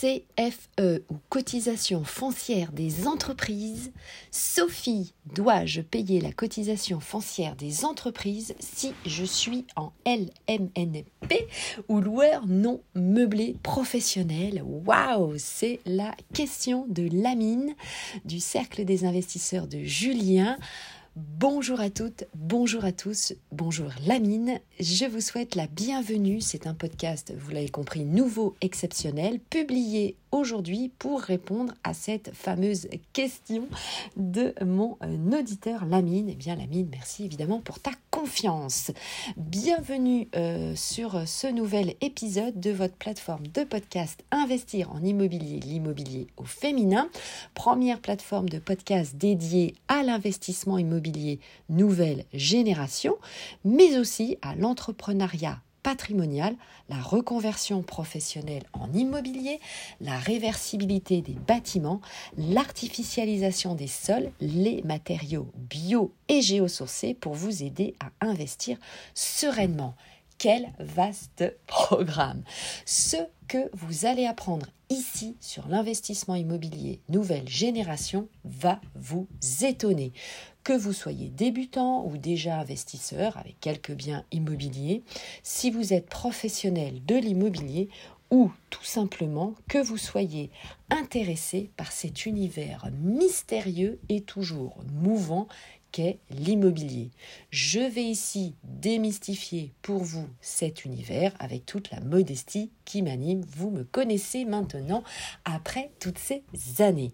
CFE ou cotisation foncière des entreprises. Sophie, dois-je payer la cotisation foncière des entreprises si je suis en LMNP ou loueur non meublé professionnel? Waouh, c'est la question de Lamine du Cercle des investisseurs de Julien. Bonjour à toutes, bonjour à tous, bonjour Lamine. Je vous souhaite la bienvenue. C'est un podcast, vous l'avez compris, nouveau, exceptionnel, publié aujourd'hui pour répondre à cette fameuse question de mon euh, auditeur Lamine. Eh bien Lamine, merci évidemment pour ta confiance. Bienvenue euh, sur ce nouvel épisode de votre plateforme de podcast Investir en immobilier, l'immobilier au féminin. Première plateforme de podcast dédiée à l'investissement immobilier nouvelle génération, mais aussi à l'entrepreneuriat patrimonial, la reconversion professionnelle en immobilier, la réversibilité des bâtiments, l'artificialisation des sols, les matériaux bio et géosourcés pour vous aider à investir sereinement. Quel vaste programme Ce que vous allez apprendre ici sur l'investissement immobilier nouvelle génération va vous étonner. Que vous soyez débutant ou déjà investisseur avec quelques biens immobiliers, si vous êtes professionnel de l'immobilier ou tout simplement que vous soyez intéressé par cet univers mystérieux et toujours mouvant l'immobilier. Je vais ici démystifier pour vous cet univers avec toute la modestie qui m'anime. Vous me connaissez maintenant après toutes ces années.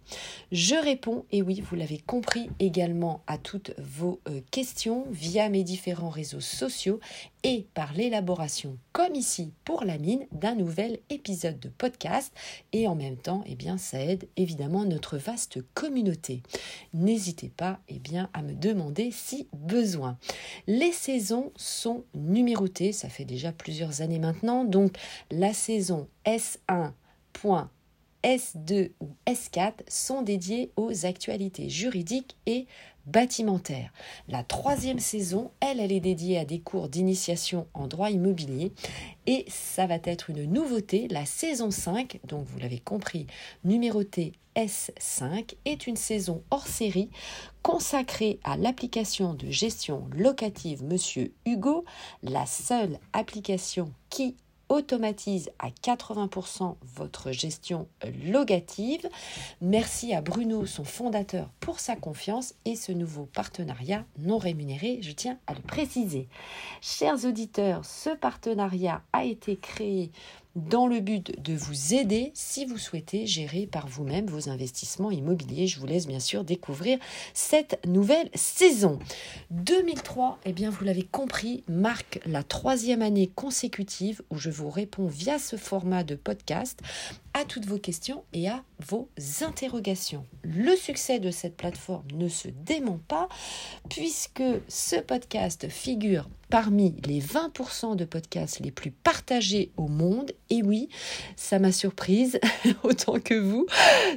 Je réponds, et oui, vous l'avez compris également, à toutes vos euh, questions via mes différents réseaux sociaux et par l'élaboration, comme ici pour la mine, d'un nouvel épisode de podcast. Et en même temps, eh bien, ça aide évidemment notre vaste communauté. N'hésitez pas eh bien, à me demander si besoin. Les saisons sont numérotées, ça fait déjà plusieurs années maintenant. Donc la saison S1. S2 ou S4 sont dédiées aux actualités juridiques et bâtimentaire. La troisième saison, elle, elle est dédiée à des cours d'initiation en droit immobilier et ça va être une nouveauté. La saison 5, donc vous l'avez compris, numérotée S5, est une saison hors série consacrée à l'application de gestion locative Monsieur Hugo, la seule application qui automatise à 80% votre gestion locative. Merci à Bruno, son fondateur, pour sa confiance et ce nouveau partenariat non rémunéré, je tiens à le préciser. Chers auditeurs, ce partenariat a été créé dans le but de vous aider si vous souhaitez gérer par vous-même vos investissements immobiliers. Je vous laisse bien sûr découvrir cette nouvelle saison. 2003, eh bien vous l'avez compris, marque la troisième année consécutive où je vous réponds via ce format de podcast à toutes vos questions et à vos interrogations. Le succès de cette plateforme ne se dément pas puisque ce podcast figure parmi les 20% de podcasts les plus partagés au monde. Et oui, ça m'a surprise autant que vous.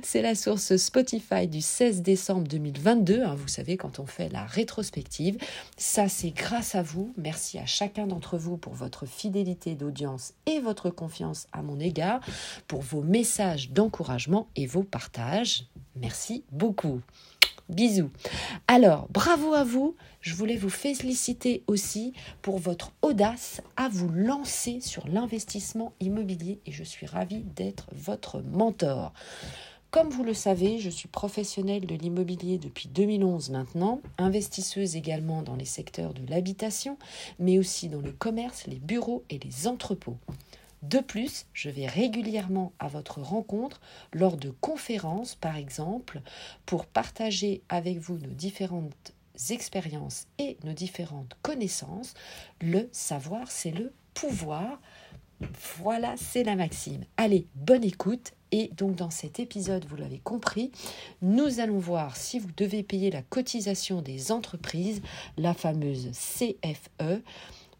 C'est la source Spotify du 16 décembre 2022. Hein, vous savez, quand on fait la rétrospective. Ça, c'est grâce à vous. Merci à chacun d'entre vous pour votre fidélité d'audience et votre confiance à mon égard, pour vos messages d'encouragement et vos partages. Merci beaucoup. Bisous. Alors, bravo à vous. Je voulais vous féliciter aussi pour votre audace à vous lancer sur l'investissement immobilier et je suis ravie d'être votre mentor. Comme vous le savez, je suis professionnelle de l'immobilier depuis 2011 maintenant, investisseuse également dans les secteurs de l'habitation, mais aussi dans le commerce, les bureaux et les entrepôts. De plus, je vais régulièrement à votre rencontre lors de conférences, par exemple, pour partager avec vous nos différentes expériences et nos différentes connaissances. Le savoir, c'est le pouvoir. Voilà, c'est la maxime. Allez, bonne écoute. Et donc dans cet épisode, vous l'avez compris, nous allons voir si vous devez payer la cotisation des entreprises, la fameuse CFE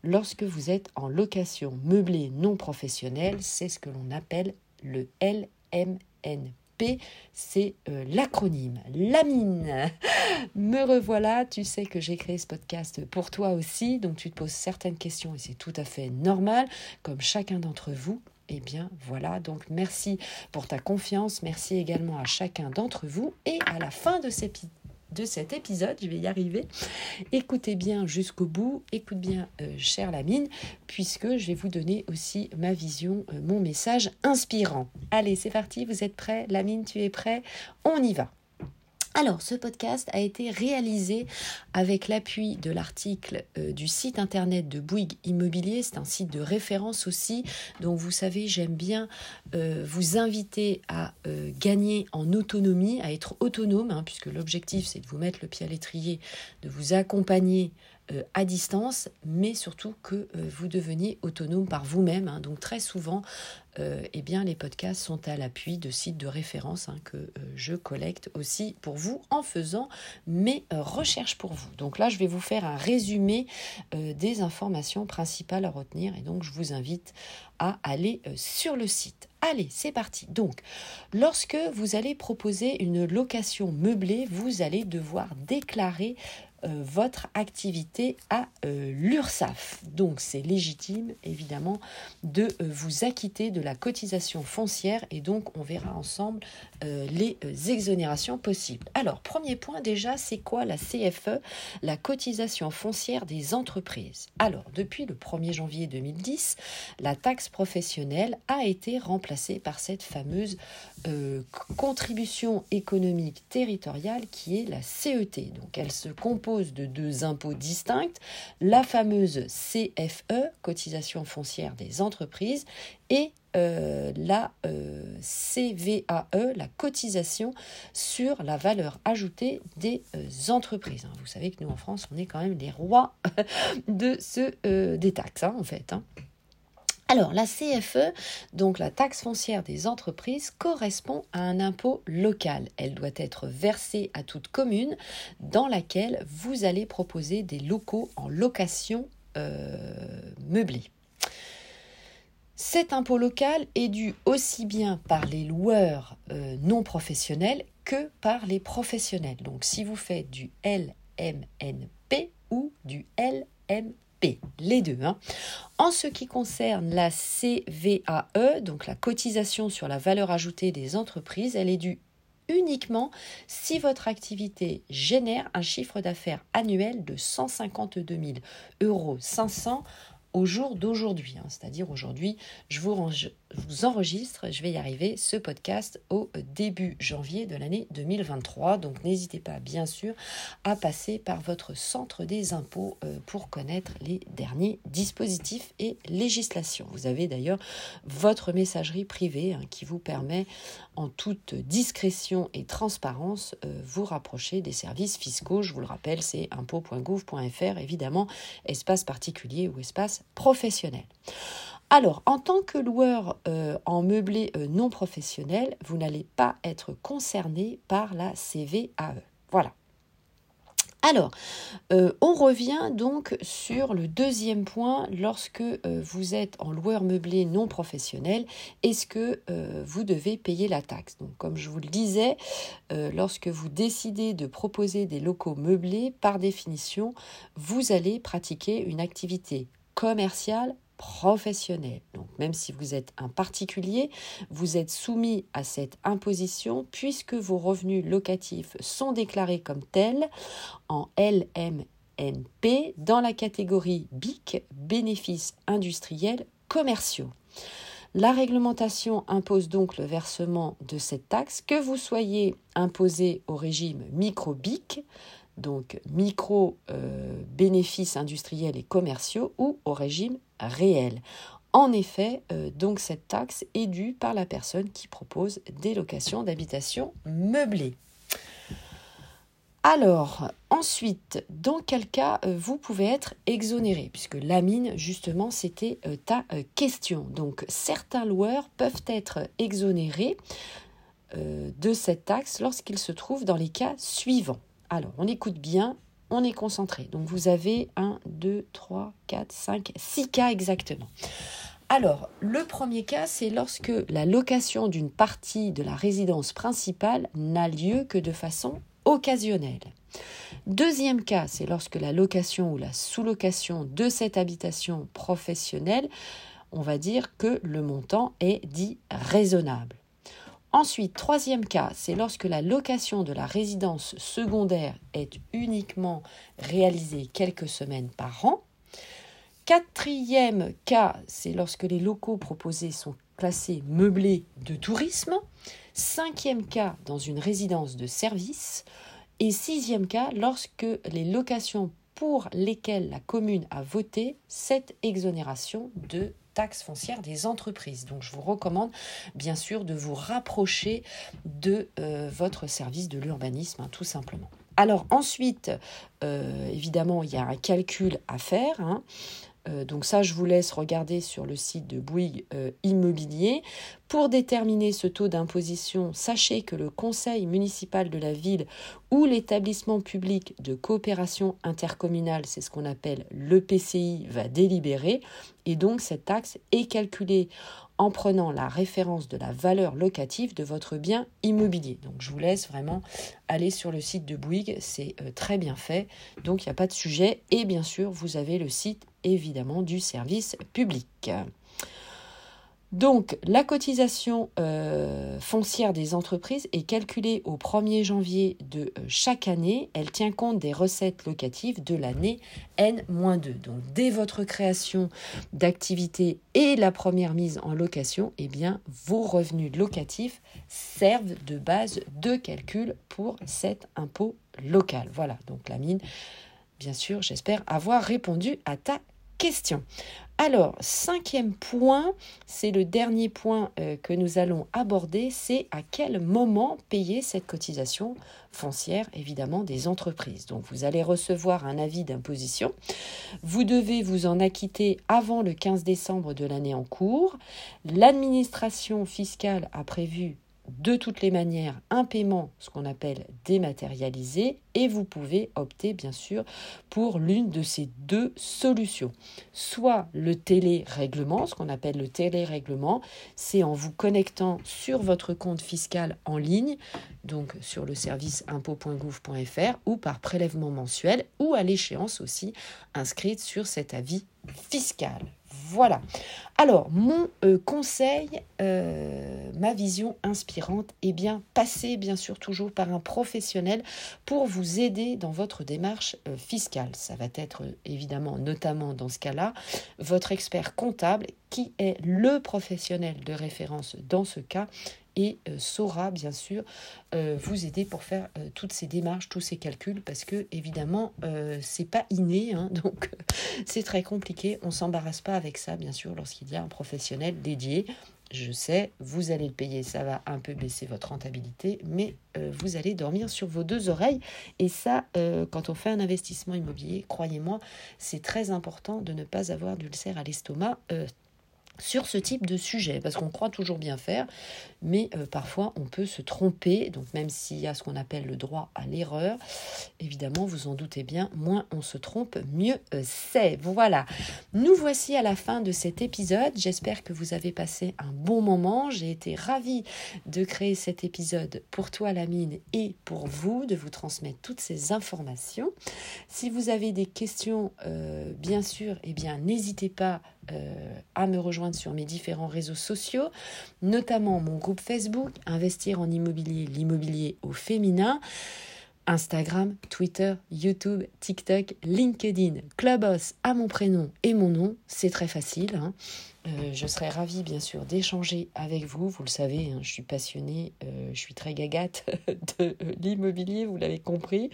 lorsque vous êtes en location meublée non professionnelle, c'est ce que l'on appelle le LMNP. C'est euh, l'acronyme. Lamine. Me revoilà. Tu sais que j'ai créé ce podcast pour toi aussi. Donc tu te poses certaines questions et c'est tout à fait normal, comme chacun d'entre vous. Eh bien voilà, donc merci pour ta confiance, merci également à chacun d'entre vous et à la fin de cette cet épisode, je vais y arriver. Écoutez bien jusqu'au bout, écoute bien, euh, chère Lamine, puisque je vais vous donner aussi ma vision, euh, mon message inspirant. Allez, c'est parti, vous êtes prêts? Lamine, tu es prêt? On y va. Alors, ce podcast a été réalisé avec l'appui de l'article euh, du site internet de Bouygues Immobilier. C'est un site de référence aussi. Donc, vous savez, j'aime bien euh, vous inviter à euh, gagner en autonomie, à être autonome, hein, puisque l'objectif, c'est de vous mettre le pied à l'étrier, de vous accompagner à distance, mais surtout que euh, vous deveniez autonome par vous-même. Hein. Donc très souvent, euh, eh bien, les podcasts sont à l'appui de sites de référence hein, que je collecte aussi pour vous en faisant mes recherches pour vous. Donc là, je vais vous faire un résumé des informations principales à retenir et donc je vous invite à aller sur le site. Allez, c'est parti. Donc, lorsque vous allez proposer une location meublée, vous allez devoir déclarer euh, votre activité à euh, l'URSSAF. Donc c'est légitime évidemment de euh, vous acquitter de la cotisation foncière et donc on verra ensemble les exonérations possibles. Alors premier point déjà c'est quoi la CFE, la cotisation foncière des entreprises? Alors depuis le 1er janvier 2010, la taxe professionnelle a été remplacée par cette fameuse contribution économique territoriale qui est la CET. Donc elle se compose de deux impôts distincts, la fameuse CFE, cotisation foncière des entreprises, et euh, la euh, CVAE, la cotisation sur la valeur ajoutée des euh, entreprises. Hein. Vous savez que nous en France, on est quand même les rois de ce, des taxes, hein, en fait. Hein. Alors, la CFE, donc la taxe foncière des entreprises, correspond à un impôt local. Elle doit être versée à toute commune dans laquelle vous allez proposer des locaux en location euh, meublée. Cet impôt local est dû aussi bien par les loueurs euh, non professionnels que par les professionnels. Donc si vous faites du LMNP ou du Les deux. Hein. En ce qui concerne la CVAE, donc la cotisation sur la valeur ajoutée des entreprises, elle est due uniquement si votre activité génère un chiffre d'affaires annuel de 152 000 euros 500 au jour d'aujourd'hui. Hein. C'est-à-dire aujourd'hui, je vous, vous, enregistre, je vais y arriver, ce podcast au début janvier de l'année 2023. Donc n'hésitez pas, bien sûr, à passer par votre centre des impôts euh, pour connaître les derniers dispositifs et législations. Vous avez d'ailleurs votre messagerie privée hein, qui vous permet en toute discrétion et transparence euh, vous rapprocher des services fiscaux. Je vous le rappelle, c'est impôt.gouv.fr, évidemment, espace particulier ou espace professionnel. Alors, en tant que loueur euh, en meublé euh, non professionnel, vous n'allez pas être concerné par la CVAE. Voilà. Alors, euh, on revient donc sur le deuxième point. Lorsque vous êtes en loueur meublé non professionnel, est-ce que vous devez payer la taxe? Donc, comme je vous le disais, lorsque vous décidez de proposer des locaux meublés, par définition, vous allez pratiquer une activité commercial professionnel. Donc même si vous êtes un particulier, vous êtes soumis à cette imposition puisque vos revenus locatifs sont déclarés comme tels en LMNP dans la catégorie BIC, bénéfices industriels commerciaux. La réglementation impose donc le versement de cette taxe, que vous soyez imposé au régime micro-BIC, donc micro euh, industriels et commerciaux ou au régime réel. En effet, euh, donc cette taxe est due par la personne qui propose des locations d'habitation meublées. Alors, ensuite, dans quel cas euh, vous pouvez être exonéré Puisque la mine, justement, c'était ta question. Donc, certains loueurs peuvent être exonérés de cette taxe lorsqu'ils se trouvent dans les cas suivants. Alors, on écoute bien, on est concentré. Donc, vous avez 1, 2, 3, 4, 5, 6 cas exactement. Alors, le premier cas, c'est lorsque la location d'une partie de la résidence principale n'a lieu que de façon occasionnelle. Deuxième cas, c'est lorsque la location ou la sous-location de cette habitation professionnelle on va dire que le montant est dit raisonnable. Ensuite, troisième cas, c'est lorsque la location de la résidence secondaire est uniquement réalisée quelques semaines par an. Quatrième cas, c'est lorsque les locaux proposés sont classés meublés de tourisme. Cinquième cas, dans une résidence de service. Et sixième cas, lorsque les locations pour lesquelles la commune a voté cette exonération de taxe foncière des entreprises. Donc je vous recommande bien sûr de vous rapprocher de euh, votre service de l'urbanisme, hein, tout simplement. Alors ensuite, euh, évidemment, il y a un calcul à faire. Hein. Euh, donc ça, je vous laisse regarder sur le site de Bouygues euh, Immobilier. Pour déterminer ce taux d'imposition, sachez que le conseil municipal de la ville ou l'établissement public de coopération intercommunale, c'est ce qu'on appelle l'EPCI, va délibérer. Et donc cette taxe est calculée en prenant la référence de la valeur locative de votre bien immobilier. Donc je vous laisse vraiment aller sur le site de Bouygues, c'est euh, très bien fait, donc il n'y a pas de sujet. Et bien sûr, vous avez le site évidemment du service public. Donc, la cotisation euh, foncière des entreprises est calculée au 1er janvier de euh, chaque année. Elle tient compte des recettes locatives de l'année N-2. Donc, dès votre création d'activité et la première mise en location, eh bien, vos revenus locatifs servent de base de calcul pour cet impôt local. Voilà, donc la mine, bien sûr, j'espère avoir répondu à ta question. Alors, cinquième point, c'est le dernier point euh, que nous allons aborder, c'est à quel moment payer cette cotisation foncière, évidemment, des entreprises. Donc, vous allez recevoir un avis d'imposition. Vous devez vous en acquitter avant le 15 décembre de l'année en cours. L'administration fiscale a prévu de toutes les manières un paiement, ce qu'on appelle dématérialisé, et vous pouvez opter bien sûr pour l'une de ces deux solutions. Soit le télé-règlement, ce qu'on appelle le télé-règlement, c'est en vous connectant sur votre compte fiscal en ligne, donc sur le service impôt.gouv.fr ou par prélèvement mensuel ou à l'échéance aussi inscrite sur cet avis fiscal. Voilà. Alors, mon euh, conseil, euh, ma vision inspirante, est bien passer bien sûr toujours par un professionnel pour vous aider dans votre démarche euh, fiscale. Ça va être évidemment, notamment dans ce cas-là, votre expert comptable qui est le professionnel de référence dans ce cas et euh, saura bien sûr euh, vous aider pour faire euh, toutes ces démarches, tous ces calculs, parce que évidemment c'est pas inné, hein, donc c'est très compliqué. On s'embarrasse pas avec ça, bien sûr, lorsqu'il y a un professionnel dédié. Je sais, vous allez le payer, ça va un peu baisser votre rentabilité, mais vous allez dormir sur vos deux oreilles. Et ça, quand on fait un investissement immobilier, croyez-moi, c'est très important de ne pas avoir d'ulcère à l'estomac sur ce type de sujet, parce qu'on croit toujours bien faire, mais euh, parfois on peut se tromper, donc même s'il y a ce qu'on appelle le droit à l'erreur, évidemment, vous en doutez bien, moins on se trompe, mieux euh, c'est. Voilà, nous voici à la fin de cet épisode, j'espère que vous avez passé un bon moment, j'ai été ravie de créer cet épisode pour toi Lamine et pour vous, de vous transmettre toutes ces informations. Si vous avez des questions, euh, bien sûr, eh bien n'hésitez pas à me rejoindre sur mes différents réseaux sociaux, notamment mon groupe Facebook, Investir en immobilier, l'immobilier au féminin. Instagram, Twitter, YouTube, TikTok, LinkedIn, Clubhouse à mon prénom et mon nom. C'est très facile. Hein. Euh, je serais ravie, bien sûr, d'échanger avec vous. Vous le savez, hein, je suis passionnée, euh, je suis très gagate de l'immobilier, vous l'avez compris.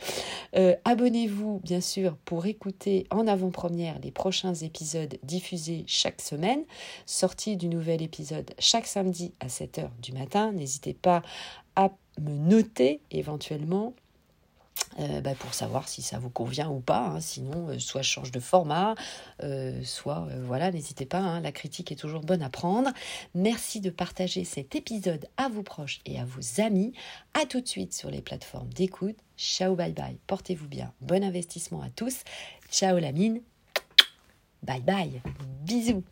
Euh, abonnez-vous, bien sûr, pour écouter en avant-première les prochains épisodes diffusés chaque semaine. Sortie du nouvel épisode chaque samedi à 7h du matin. N'hésitez pas à me noter éventuellement euh, bah, pour savoir si ça vous convient ou pas. Hein. Sinon, euh, soit je change de format, euh, soit voilà, n'hésitez pas, hein. la critique est toujours bonne à prendre. Merci de partager cet épisode à vos proches et à vos amis. À tout de suite sur les plateformes d'écoute. Ciao, bye bye. Portez-vous bien. Bon investissement à tous. Ciao la mine. Bye bye. Bisous.